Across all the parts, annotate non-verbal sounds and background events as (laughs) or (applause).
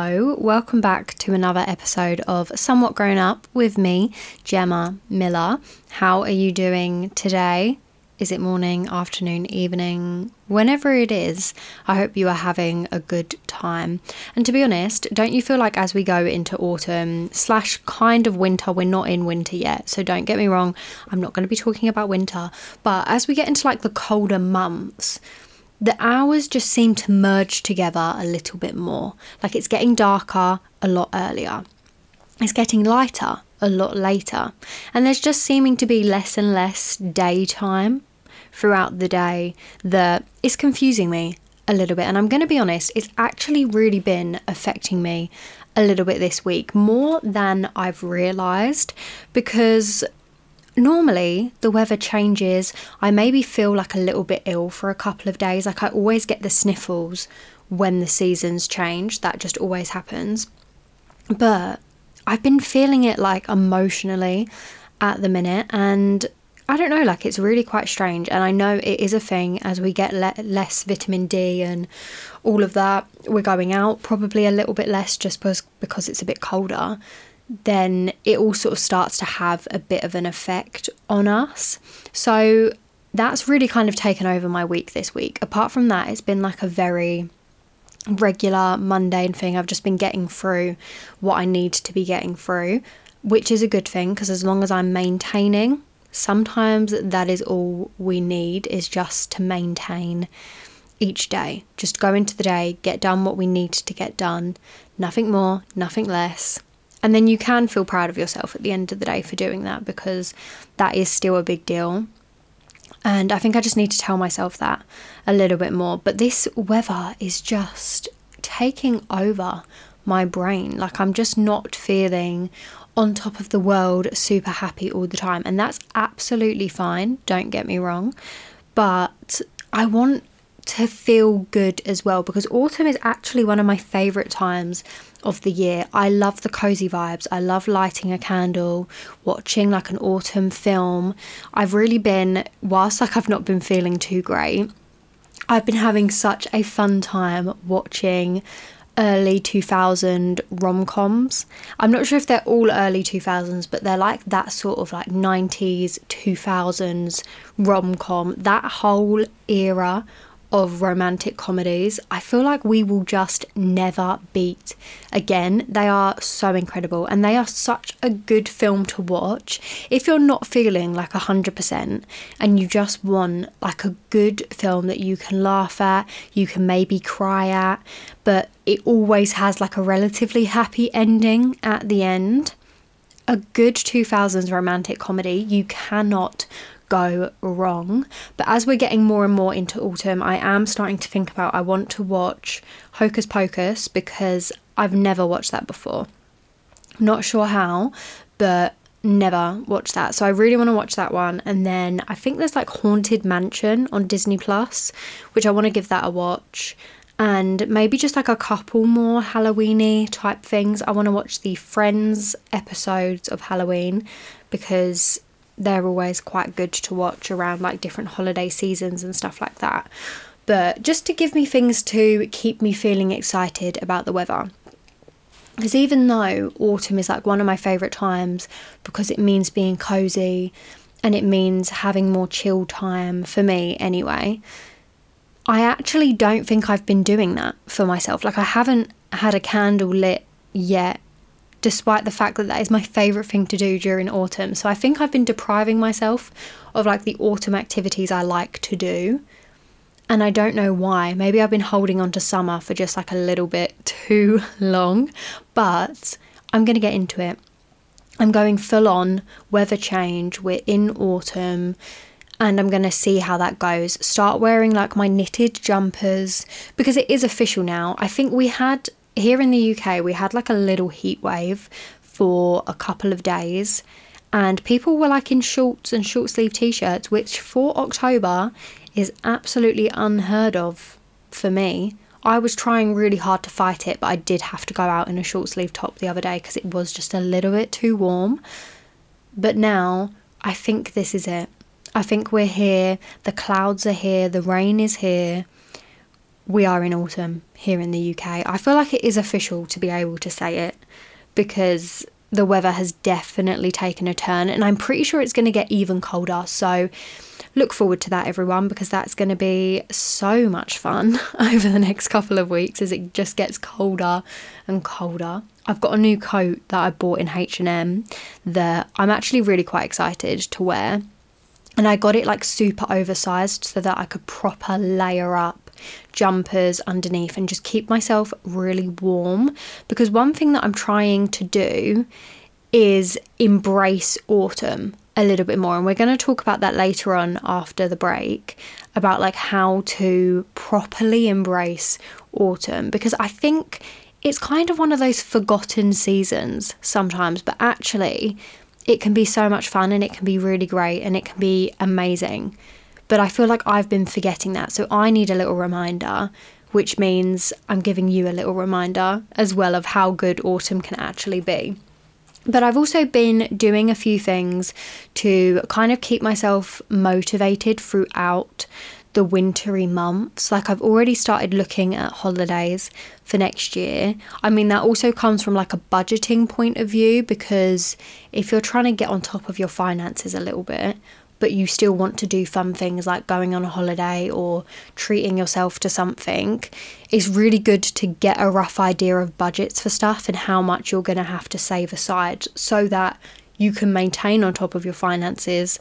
Hello. Welcome back to another episode of Somewhat Grown Up with me, Gemma Miller. How are you doing today? Is it morning, afternoon, evening? Whenever it is, I hope you are having a good time. And to be honest, don't you feel like as we go into autumn slash kind of winter, we're not in winter yet. So don't get me wrong, I'm not going to be talking about winter. But as we get into like the colder months, the hours just seem to merge together a little bit more. Like it's getting darker a lot earlier, it's getting lighter a lot later, and there's just seeming to be less and less daytime throughout the day that is confusing me a little bit. And I'm going to be honest, it's actually really been affecting me a little bit this week, more than I've realised, because normally the weather changes. I maybe feel like a little bit ill for a couple of days. Like I always get the sniffles when the seasons change. That just always happens. But I've been feeling it like emotionally at the minute and I don't know, like it's really quite strange. And I know it is a thing as we get le- less vitamin D and all of that. We're going out probably a little bit less just because, because it's a bit colder then it all sort of starts to have a bit of an effect on us. So that's really kind of taken over my week this week. Apart from that, it's been like a very regular, mundane thing. I've just been getting through what I need to be getting through, which is a good thing because as long as I'm maintaining, sometimes that is all we need is just to maintain each day. Just go into the day, get done what we need to get done, nothing more, nothing less and then you can feel proud of yourself at the end of the day for doing that because that is still a big deal. And I think I just need to tell myself that a little bit more. But this weather is just taking over my brain. Like I'm just not feeling on top of the world, super happy all the time. And that's absolutely fine, don't get me wrong. But I want to feel good as well because autumn is actually one of my favourite times of the year. I love the cozy vibes. I love lighting a candle, watching like an autumn film. I've really been, whilst like I've not been feeling too great, I've been having such a fun time watching early 2000 rom-coms. I'm not sure if they're all early 2000s, but they're like that sort of like 90s, 2000s rom-com. That whole era of romantic comedies, I feel like we will just never beat again. They are so incredible and they are such a good film to watch. If you're not feeling like 100% and you just want like a good film that you can laugh at, you can maybe cry at, but it always has like a relatively happy ending at the end. A good 2000s romantic comedy, you cannot go wrong. But as we're getting more and more into autumn, I am starting to think about I want to watch Hocus Pocus because I've never watched that before. Not sure how, but never watched that. So I really want to watch that one. And then I think there's like Haunted Mansion on Disney Plus, which I want to give that a watch. And maybe just like a couple more Halloweeny type things. I want to watch the Friends episodes of Halloween because they're always quite good to watch around like different holiday seasons and stuff like that. But just to give me things to keep me feeling excited about the weather. Because even though autumn is like one of my favourite times because it means being cozy and it means having more chill time for me anyway, I actually don't think I've been doing that for myself. Like, I haven't had a candle lit yet, despite the fact that that is my favourite thing to do during autumn. So I think I've been depriving myself of like the autumn activities I like to do. And I don't know why. Maybe I've been holding on to summer for just like a little bit (laughs) too long, but I'm going to get into it. I'm going full on weather change. We're in autumn and I'm going to see how that goes. Start wearing like my knitted jumpers because it is official now. I think we had here in the UK, we had like a little heat wave for a couple of days and people were like in shorts and short sleeve t shirts, which for October is absolutely unheard of for me. I was trying really hard to fight it, but I did have to go out in a short sleeve top the other day because it was just a little bit too warm. But now I think this is it. I think we're here, the clouds are here, the rain is here. We are in autumn here in the UK. I feel like it is official to be able to say it because the weather has definitely taken a turn and I'm pretty sure it's going to get even colder. So look forward to that, everyone, because that's going to be so much fun (laughs) over the next couple of weeks as it just gets colder and colder. I've got a new coat that I bought in H&M that I'm actually really quite excited to wear. And I got it like super oversized so that I could proper layer up jumpers underneath and just keep myself really warm. Because one thing that I'm trying to do is embrace autumn a little bit more. And we're going to talk about that later on after the break about like how to properly embrace autumn. Because I think it's kind of one of those forgotten seasons sometimes but actually it can be so much fun and it can be really great and it can be amazing but I feel like I've been forgetting that so I need a little reminder which means I'm giving you a little reminder as well of how good autumn can actually be but I've also been doing a few things to kind of keep myself motivated throughout the wintry months. Like I've already started looking at holidays for next year. I mean, that also comes from like a budgeting point of view because if you're trying to get on top of your finances a little bit, but you still want to do fun things like going on a holiday or treating yourself to something, it's really good to get a rough idea of budgets for stuff and how much you're going to have to save aside so that you can maintain on top of your finances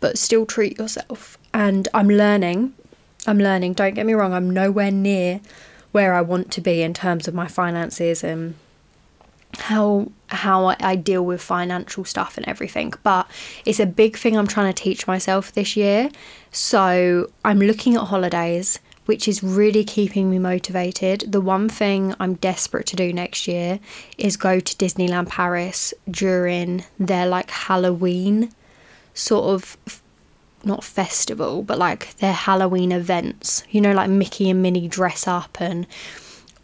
but still treat yourself. And I'm learning, I'm learning, don't get me wrong, I'm nowhere near where I want to be in terms of my finances and how how I deal with financial stuff and everything but it's a big thing I'm trying to teach myself this year. So I'm looking at holidays which is really keeping me motivated. The one thing I'm desperate to do next year is go to Disneyland Paris during their like Halloween sort of not festival but like their Halloween events. You know like Mickey and Minnie dress up and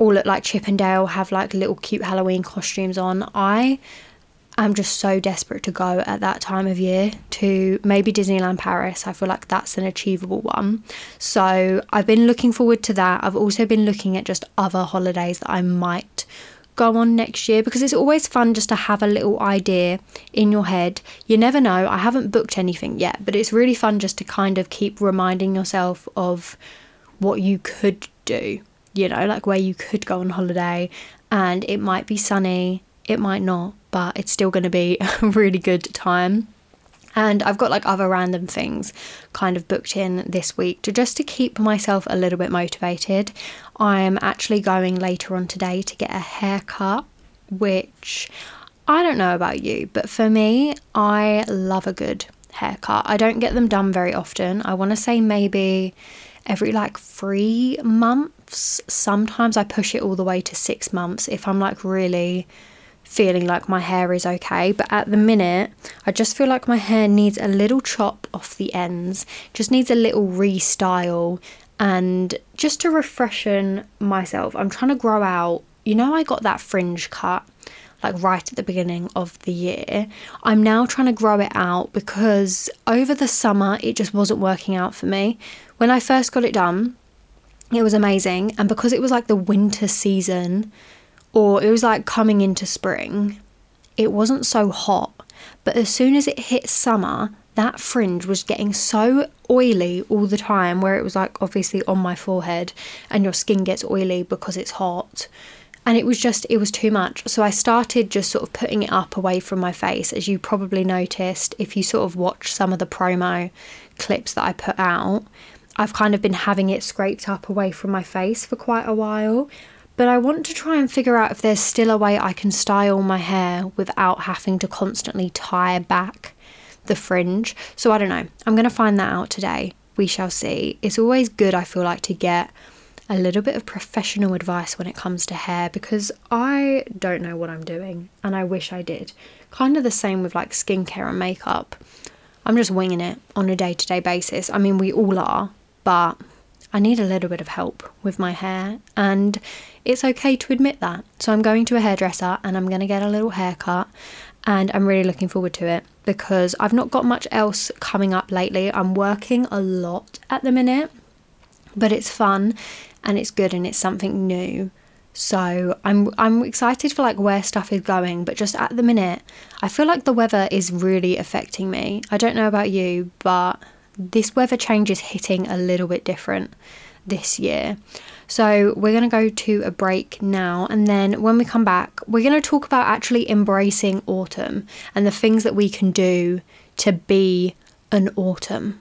all look like Chip 'n Dale, have like little cute Halloween costumes on. I am just so desperate to go at that time of year to maybe Disneyland Paris. I feel like that's an achievable one. So I've been looking forward to that. I've also been looking at just other holidays that I might go on next year because it's always fun just to have a little idea in your head. You never know. I haven't booked anything yet, but it's really fun just to kind of keep reminding yourself of what you could do you know, like where you could go on holiday and it might be sunny, it might not, but it's still going to be (laughs) a really good time. And I've got like other random things kind of booked in this week to just to keep myself a little bit motivated. I'm actually going later on today to get a haircut, which I don't know about you, but for me, I love a good haircut. I don't get them done very often. I want to say maybe every like three months. Sometimes I push it all the way to six months if I'm like really feeling like my hair is okay. But at the minute, I just feel like my hair needs a little chop off the ends, just needs a little restyle. And just to refreshen myself, I'm trying to grow out. You know, I got that fringe cut like right at the beginning of the year. I'm now trying to grow it out because over the summer it just wasn't working out for me. When I first got it done, it was amazing, and because it was like the winter season, or it was like coming into spring, it wasn't so hot. But as soon as it hit summer, that fringe was getting so oily all the time, where it was like obviously on my forehead, and your skin gets oily because it's hot. And it was just, it was too much. So I started just sort of putting it up away from my face, as you probably noticed if you sort of watch some of the promo clips that I put out. I've kind of been having it scraped up away from my face for quite a while. But I want to try and figure out if there's still a way I can style my hair without having to constantly tie back the fringe. So I don't know. I'm going to find that out today. We shall see. It's always good, I feel like, to get a little bit of professional advice when it comes to hair because I don't know what I'm doing and I wish I did. Kind of the same with like skincare and makeup. I'm just winging it on a day to day basis. I mean, we all are, but I need a little bit of help with my hair, and it's okay to admit that. So I'm going to a hairdresser and I'm going to get a little haircut, and I'm really looking forward to it because I've not got much else coming up lately. I'm working a lot at the minute, but it's fun and it's good and it's something new. So I'm I'm excited for like where stuff is going, but just at the minute, I feel like the weather is really affecting me. I don't know about you, but this weather change is hitting a little bit different this year. So we're going to go to a break now and then when we come back, we're going to talk about actually embracing autumn and the things that we can do to be an autumn.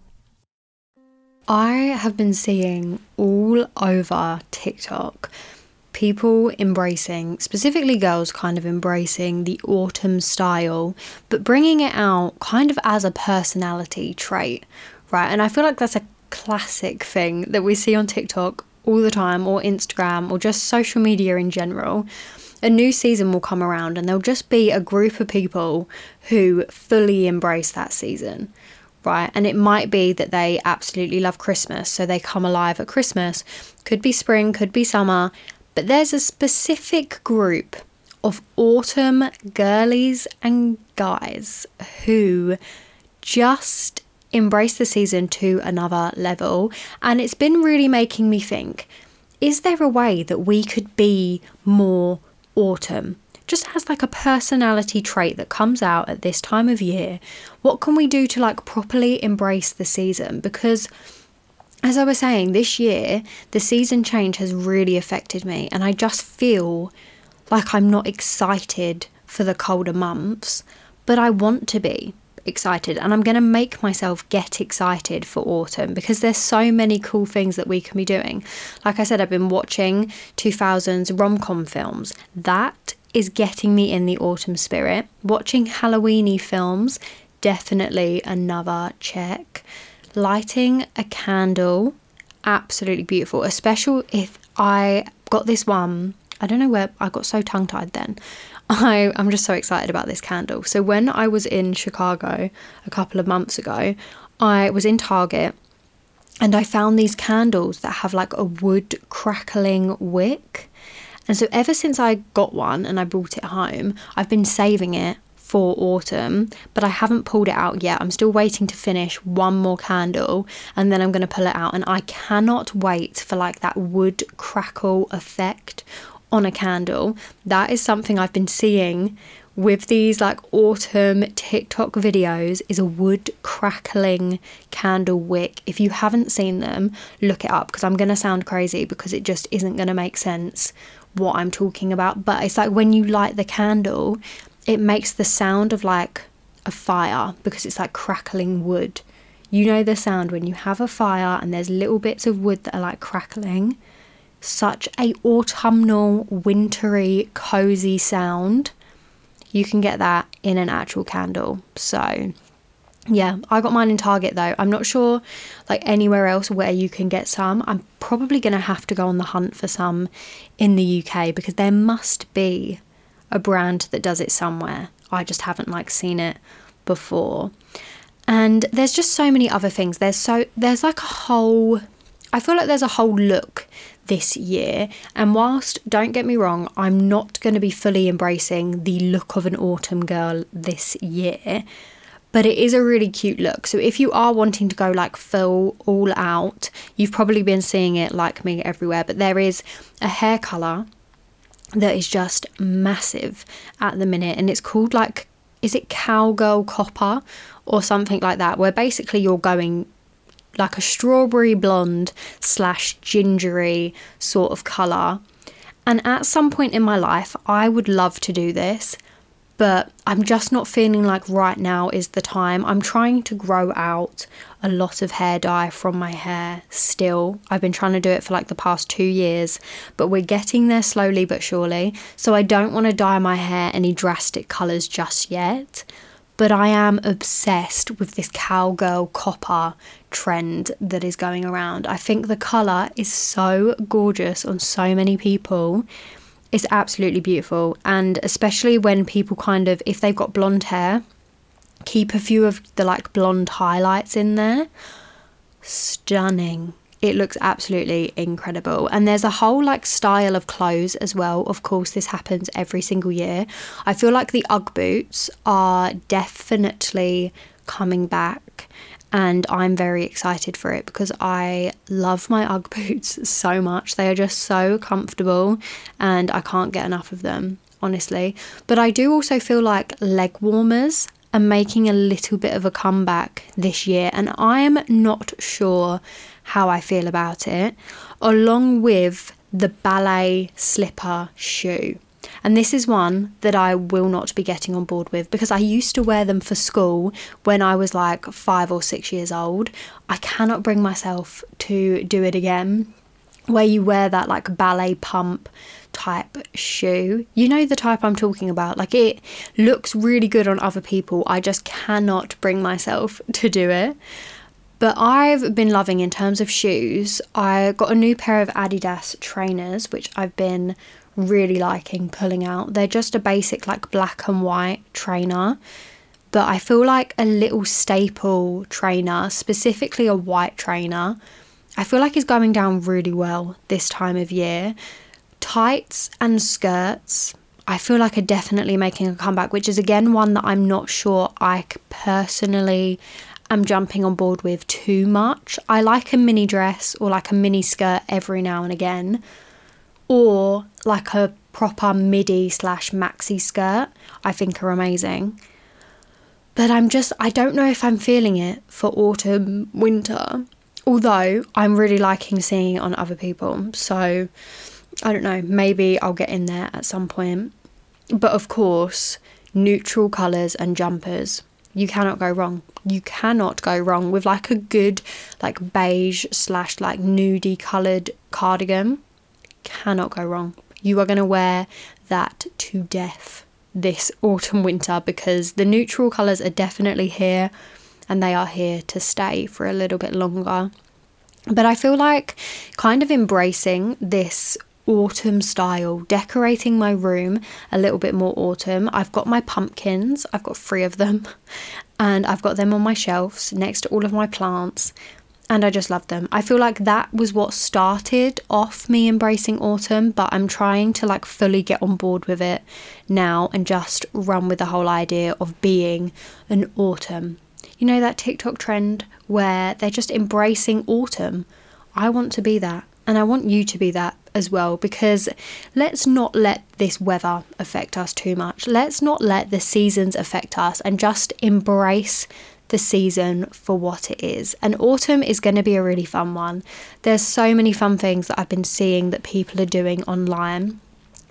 I have been seeing all over TikTok people embracing, specifically girls kind of embracing the autumn style, but bringing it out kind of as a personality trait, right? And I feel like that's a classic thing that we see on TikTok all the time, or Instagram, or just social media in general. A new season will come around, and there'll just be a group of people who fully embrace that season right? And it might be that they absolutely love Christmas, so they come alive at Christmas. Could be spring, could be summer, but there's a specific group of autumn girlies and guys who just embrace the season to another level. And it's been really making me think is there a way that we could be more autumn? Just has like a personality trait that comes out at this time of year. What can we do to like properly embrace the season? Because as I was saying, this year the season change has really affected me, and I just feel like I'm not excited for the colder months, but I want to be excited and I'm going to make myself get excited for autumn because there's so many cool things that we can be doing. Like I said, I've been watching 2000s rom com films. That is getting me in the autumn spirit. Watching Halloweeny films, definitely another check. Lighting a candle, absolutely beautiful, especially if I got this one. I don't know where I got so tongue tied then. (laughs) I, I'm just so excited about this candle. So, when I was in Chicago a couple of months ago, I was in Target and I found these candles that have like a wood crackling wick. And so, ever since I got one and I brought it home, I've been saving it for autumn, but I haven't pulled it out yet. I'm still waiting to finish one more candle and then I'm going to pull it out. And I cannot wait for like that wood crackle effect on a candle. That is something I've been seeing with these like autumn TikTok videos is a wood crackling candle wick. If you haven't seen them, look it up because I'm going to sound crazy because it just isn't going to make sense what I'm talking about, but it's like when you light the candle, it makes the sound of like a fire because it's like crackling wood. You know the sound when you have a fire and there's little bits of wood that are like crackling. Such a autumnal, wintry, cozy sound. You can get that in an actual candle. So, yeah, I got mine in Target though. I'm not sure like anywhere else where you can get some. I'm probably going to have to go on the hunt for some in the UK because there must be a brand that does it somewhere. I just haven't like seen it before. And there's just so many other things. There's so there's like a whole I feel like there's a whole look this year. And whilst don't get me wrong, I'm not going to be fully embracing the look of an autumn girl this year. But it is a really cute look. So if you are wanting to go like full all out, you've probably been seeing it like me everywhere. But there is a hair colour that is just massive at the minute and it's called like is it cowgirl copper or something like that where basically you're going like a strawberry blonde slash gingery sort of colour and at some point in my life i would love to do this but I'm just not feeling like right now is the time. I'm trying to grow out a lot of hair dye from my hair still. I've been trying to do it for like the past two years, but we're getting there slowly but surely. So I don't want to dye my hair any drastic colours just yet. But I am obsessed with this cowgirl copper trend that is going around. I think the colour is so gorgeous on so many people is absolutely beautiful. And especially when people kind of, if they've got blonde hair, keep a few of the like blonde highlights in there. Stunning. It looks absolutely incredible. And there's a whole like style of clothes as well. Of course, this happens every single year. I feel like the Ugg boots are definitely coming back and I'm very excited for it because I love my Ugg boots (laughs) so much. They are just so comfortable and I can't get enough of them, honestly. But I do also feel like leg warmers are making a little bit of a comeback this year, and I am not sure how I feel about it, along with the ballet slipper shoe. And this is one that I will not be getting on board with because I used to wear them for school when I was like five or six years old. I cannot bring myself to do it again. Where you wear that like ballet pump type shoe. You know the type I'm talking about. Like it looks really good on other people. I just cannot bring myself (laughs) to do it. But I've been loving in terms of shoes. I got a new pair of Adidas trainers, which I've been really liking pulling out. They're just a basic, like black and white trainer, but I feel like a little staple trainer, specifically a white trainer, I feel like is going down really well this time of year. Tights and skirts, I feel like are definitely making a comeback, which is again one that I'm not sure I personally am jumping on board with too much. I like a mini dress or like a mini skirt every now and again or like a proper midi slash maxi skirt, I think are amazing. But I'm just, I don't know if I'm feeling it for autumn, winter. Although I'm really liking seeing it on other people. So I don't know, maybe I'll get in there at some point. But of course, neutral colours and jumpers. You cannot go wrong. You cannot go wrong with like a good, like beige slash like nudie coloured cardigan cannot go wrong. You are going to wear that to death this autumn winter because the neutral colours are definitely here and they are here to stay for a little bit longer. But I feel like kind of embracing this autumn style, decorating my room a little bit more autumn. I've got my pumpkins, I've got three of them, (laughs) and I've got them on my shelves next to all of my plants and I just love them. I feel like that was what started off me embracing autumn, but I'm trying to like fully get on board with it now and just run with the whole idea of being an autumn. You know that TikTok trend where they're just embracing autumn? I want to be that, and I want you to be that as well because let's not let this weather affect us too much. Let's not let the seasons affect us and just embrace the season for what it is. And autumn is going to be a really fun one. There's so many fun things that I've been seeing that people are doing online.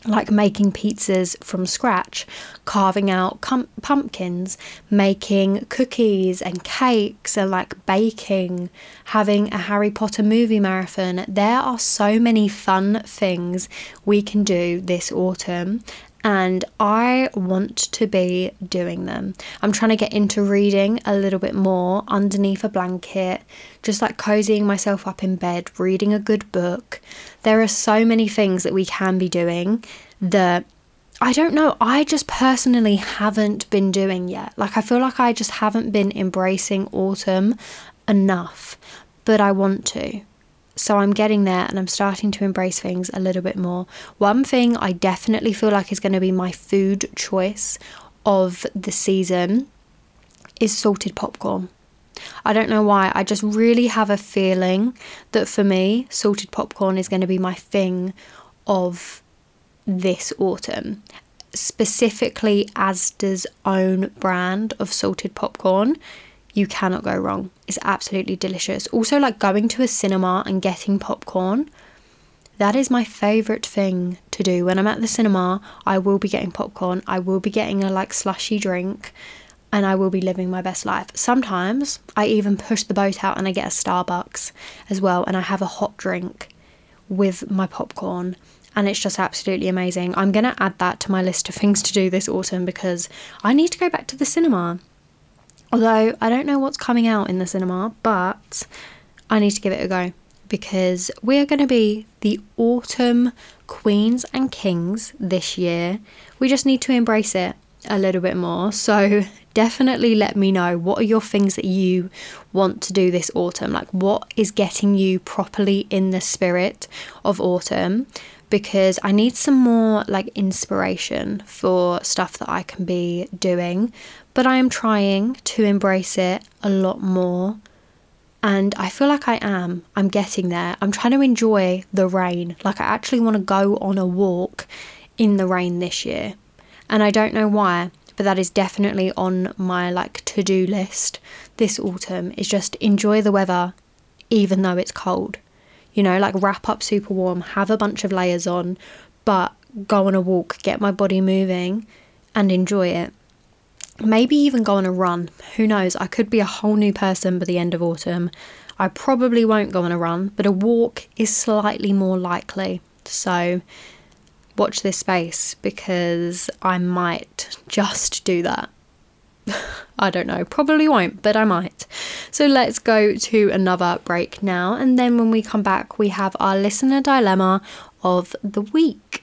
like making pizzas from scratch, carving out com- pumpkins, making cookies and cakes, and like baking, having a Harry Potter movie marathon. There are so many fun things we can do this autumn. And I want to be doing them. I'm trying to get into reading a little bit more underneath a blanket, just like cozying myself up in bed, reading a good book. There are so many things that we can be doing that I don't know, I just personally haven't been doing yet. Like, I feel like I just haven't been embracing autumn enough, but I want to. So I'm getting there and I'm starting to embrace things a little bit more. One thing I definitely feel like is going to be my food choice of the season is salted popcorn. I don't know why, I just really have a feeling that for me, salted popcorn is going to be my thing of this autumn. Specifically, Asda's own brand of salted popcorn. You cannot go wrong. It's absolutely delicious. Also, like going to a cinema and getting popcorn. That is my favourite thing to do. When I'm at the cinema, I will be getting popcorn. I will be getting a like slushy drink and I will be living my best life. Sometimes I even push the boat out and I get a Starbucks as well and I have a hot drink with my popcorn and it's just absolutely amazing. I'm going to add that to my list of things to do this autumn because I need to go back to the cinema. Although I don't know what's coming out in the cinema, but I need to give it a go because we are going to be the autumn queens and kings this year. We just need to embrace it a little bit more. So (laughs) definitely let me know what are your things that you want to do this autumn? Like what is getting you properly in the spirit of autumn? Because I need some more like inspiration for stuff that I can be doing, but I am trying to embrace it a lot more. And I feel like I am. I'm getting there. I'm trying to enjoy the rain. Like, I actually want to go on a walk in the rain this year. And I don't know why, but that is definitely on my like to-do list this autumn is just enjoy the weather even though it's cold. You know, like wrap up super warm, have a bunch of layers on, but go on a walk, get my body moving and enjoy it. Maybe even go on a run. Who knows? I could be a whole new person by the end of autumn. I probably won't go on a run, but a walk is slightly more likely. So watch this space because I might just do that. (laughs) I don't know, probably won't, but I might. So let's go to another break now, and then when we come back, we have our listener dilemma of the week.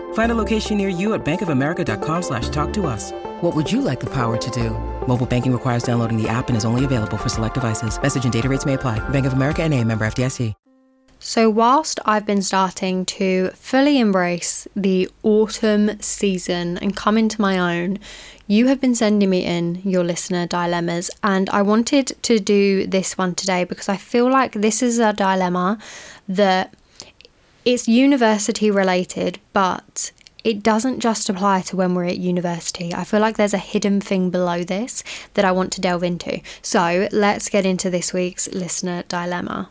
Find a location near you at bankofamerica.com slash talk to us. What would you like the power to do? Mobile banking requires downloading the app and is only available for select devices. Message and data rates may apply. Bank of America and a member FDIC. So, whilst I've been starting to fully embrace the autumn season and come into my own, you have been sending me in your listener dilemmas, and I wanted to do this one today because I feel like this is a dilemma that it's university related, but it doesn't just apply to when we're at university. I feel like there's a hidden thing below this that I want to delve into. So, let's get into this week's listener dilemma.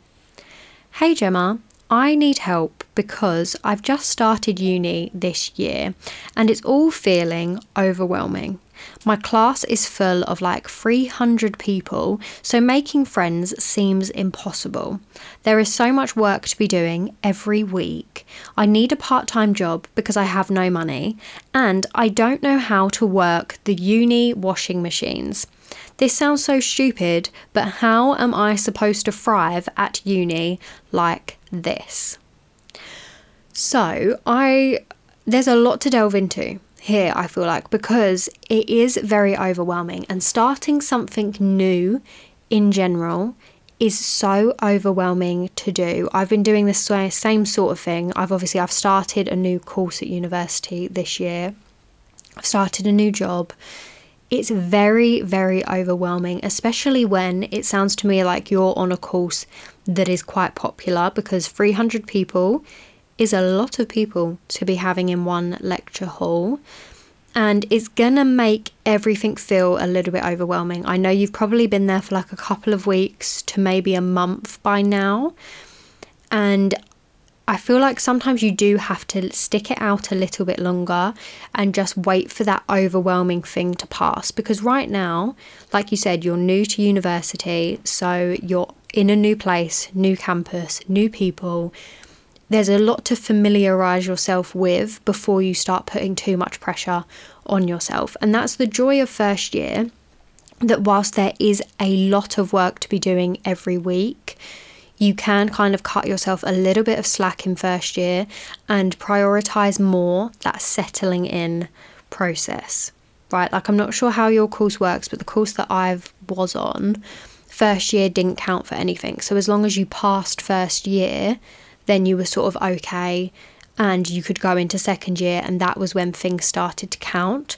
Hey Gemma, I need help because I've just started uni this year and it's all feeling overwhelming. My class is full of like 300 people, so making friends seems impossible. There is so much work to be doing every week. I need a part time job because I have no money, and I don't know how to work the uni washing machines. This sounds so stupid, but how am I supposed to thrive at uni like this? So, I there's a lot to delve into here, I feel like, because it is very overwhelming and starting something new in general is so overwhelming to do. I've been doing this same sort of thing. I've obviously I've started a new course at university this year. I've started a new job. It's very very overwhelming, especially when it sounds to me like you're on a course that is quite popular because 300 people is a lot of people to be having in one lecture hall. And it's gonna make everything feel a little bit overwhelming. I know you've probably been there for like a couple of weeks to maybe a month by now. And I feel like sometimes you do have to stick it out a little bit longer and just wait for that overwhelming thing to pass. Because right now, like you said, you're new to university, so you're in a new place, new campus, new people, there's a lot to familiarize yourself with before you start putting too much pressure on yourself. And that's the joy of first year that whilst there is a lot of work to be doing every week, you can kind of cut yourself a little bit of slack in first year and prioritize more that settling in process. Right? Like I'm not sure how your course works, but the course that I've was on first year didn't count for anything. So as long as you passed first year, then you were sort of okay and you could go into second year, and that was when things started to count.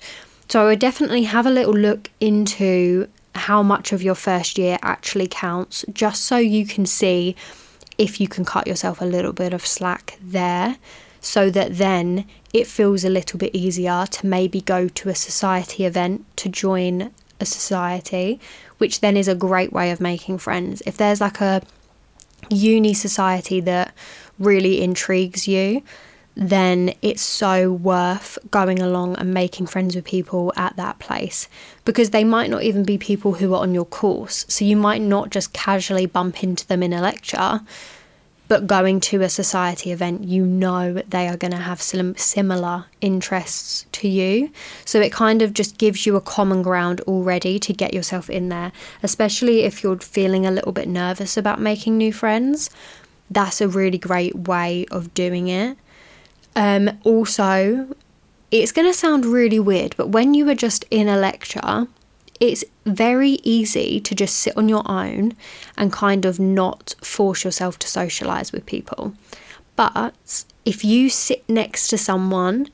So I would definitely have a little look into how much of your first year actually counts, just so you can see if you can cut yourself a little bit of slack there, so that then it feels a little bit easier to maybe go to a society event to join a society, which then is a great way of making friends. If there's like a uni society that really intrigues you, then it's so worth going along and making friends with people at that place because they might not even be people who are on your course. So you might not just casually bump into them in a lecture, but going to a society event, you know they are going to have sim- similar interests to you. So it kind of just gives you a common ground already to get yourself in there, especially if you're feeling a little bit nervous about making new friends that's a really great way of doing it. Um, also, it's going to sound really weird, but when you are just in a lecture, it's very easy to just sit on your own and kind of not force yourself to socialize with people. But if you sit next to someone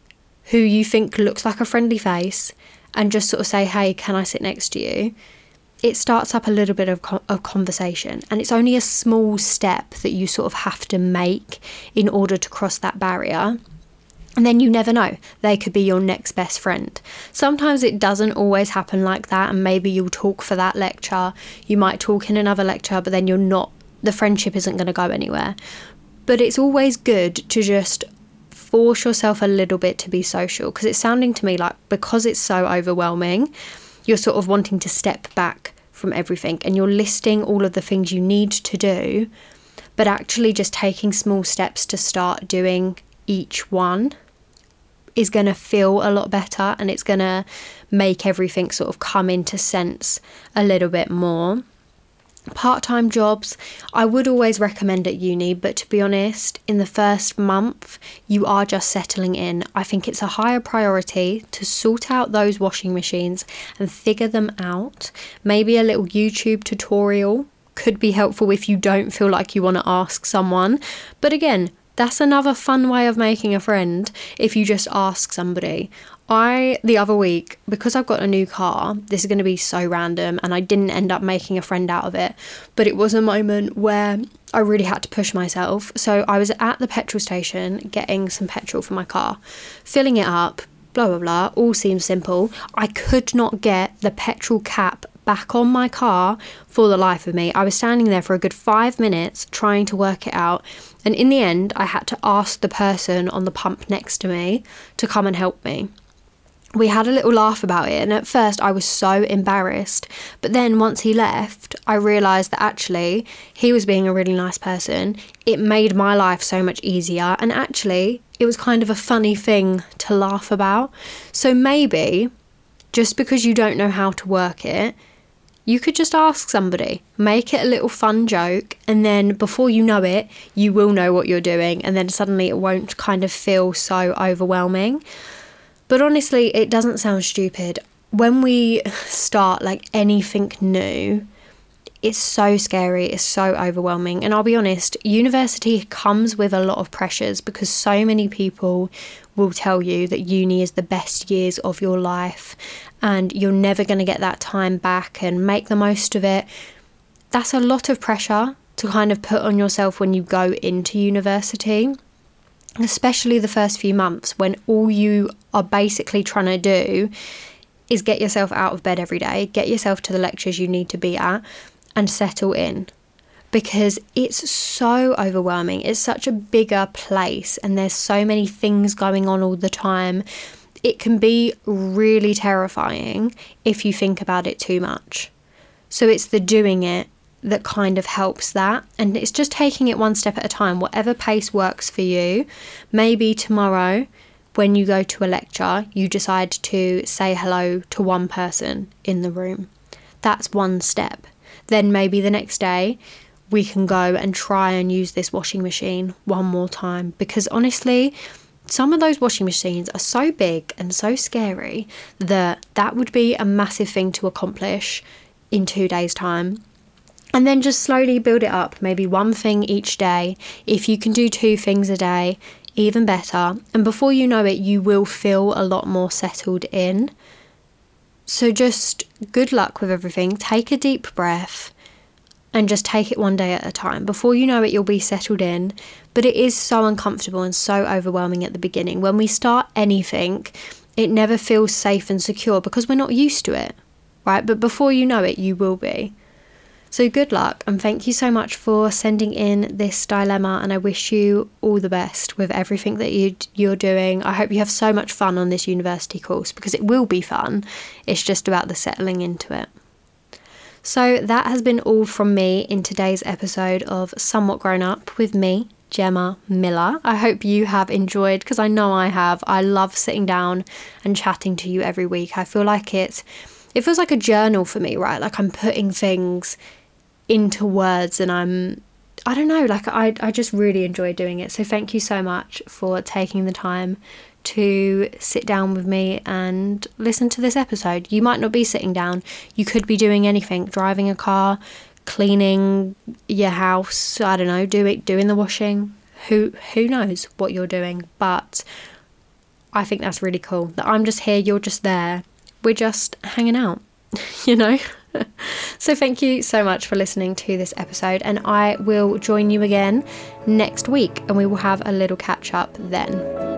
who you think looks like a friendly face and just sort of say, hey, can I sit next to you? It starts up a little bit of, of conversation and it's only a small step that you sort of have to make in order to cross that barrier and then you never know, they could be your next best friend. Sometimes it doesn't always happen like that, and maybe you'll talk for that lecture, you might talk in another lecture, but then you're not, the friendship isn't going to go anywhere. But it's always good to just force yourself a little bit to be social because it's sounding to me like because it's so overwhelming, you're sort of wanting to step back from everything and you're listing all of the things you need to do, but actually just taking small steps to start doing each one is going to feel a lot better and it's going to make everything sort of come into sense a little bit more part time jobs, I would always recommend at uni, but to be honest, in the first month, you are just settling in. I think it's a higher priority to sort out those washing machines and figure them out. Maybe a little YouTube tutorial could be helpful if you don't feel like you want to ask someone. But again, that's another fun way of making a friend if you just ask somebody. I, the other week, because I've got a new car, this is going to be so random and I didn't end up making a friend out of it, but it was a moment where I really had to push myself. So I was at the petrol station getting some petrol for my car, filling it up, blah blah blah, all seems simple. I could not get the petrol cap back on my car for the life of me. I was standing there for a good five minutes trying to work it out. And in the end, I had to ask the person on the pump next to me to come and help me. We had a little laugh about it, and at first I was so embarrassed. But then once he left, I realised that actually he was being a really nice person. It made my life so much easier, and actually, it was kind of a funny thing to laugh about. So maybe just because you don't know how to work it, you could just ask somebody, make it a little fun joke, and then before you know it, you will know what you're doing, and then suddenly it won't kind of feel so overwhelming. But honestly, it doesn't sound stupid. When we start like anything new, it's so scary, it's so overwhelming. And I'll be honest, university comes with a lot of pressures because so many people will tell you that uni is the best years of your life and you're never going to get that time back and make the most of it. That's a lot of pressure to kind of put on yourself when you go into university especially the first few months when all you are basically trying to do is get yourself out of bed every day, get yourself to the lectures you need to be at, and settle in. Because it's so overwhelming. It's such a bigger place, and there's so many things going on all the time. It can be really terrifying if you think about it too much. So it's the doing it that kind of helps that. And it's just taking it one step at a time, whatever pace works for you. Maybe tomorrow, when you go to a lecture, you decide to say hello to one person in the room. That's one step. Then maybe the next day, we can go and try and use this washing machine one more time because honestly, some of those washing machines are so big and so scary that that would be a massive thing to accomplish in two days' time. And then just slowly build it up, maybe one thing each day. If you can do two things a day, even better. And before you know it, you will feel a lot more settled in. So just good luck with everything. Take a deep breath and just take it one day at a time. Before you know it, you'll be settled in. But it is so uncomfortable and so overwhelming at the beginning. When we start anything, it never feels safe and secure because we're not used to it, right? But before you know it, you will be. So good luck and thank you so much for sending in this dilemma and I wish you all the best with everything that you you're doing. I hope you have so much fun on this university course because it will be fun. It's just about the settling into it. So that has been all from me in today's episode of Somewhat Grown Up with me, Gemma Miller. I hope you have enjoyed because I know I have. I love sitting down and chatting to you every week. I feel like it's it feels like a journal for me, right? Like I'm putting things into words and I'm I don't know, like I I just really enjoy doing it. So thank you so much for taking the time to sit down with me and listen to this episode. You might not be sitting down. You could be doing anything, driving a car, cleaning your house, I don't know, doing doing the washing. Who who knows what you're doing, but I think that's really cool. That I'm just here, you're just there. We're just hanging out, (laughs) you know? (laughs) so, thank you so much for listening to this episode, and I will join you again next week and we will have a little catch up then.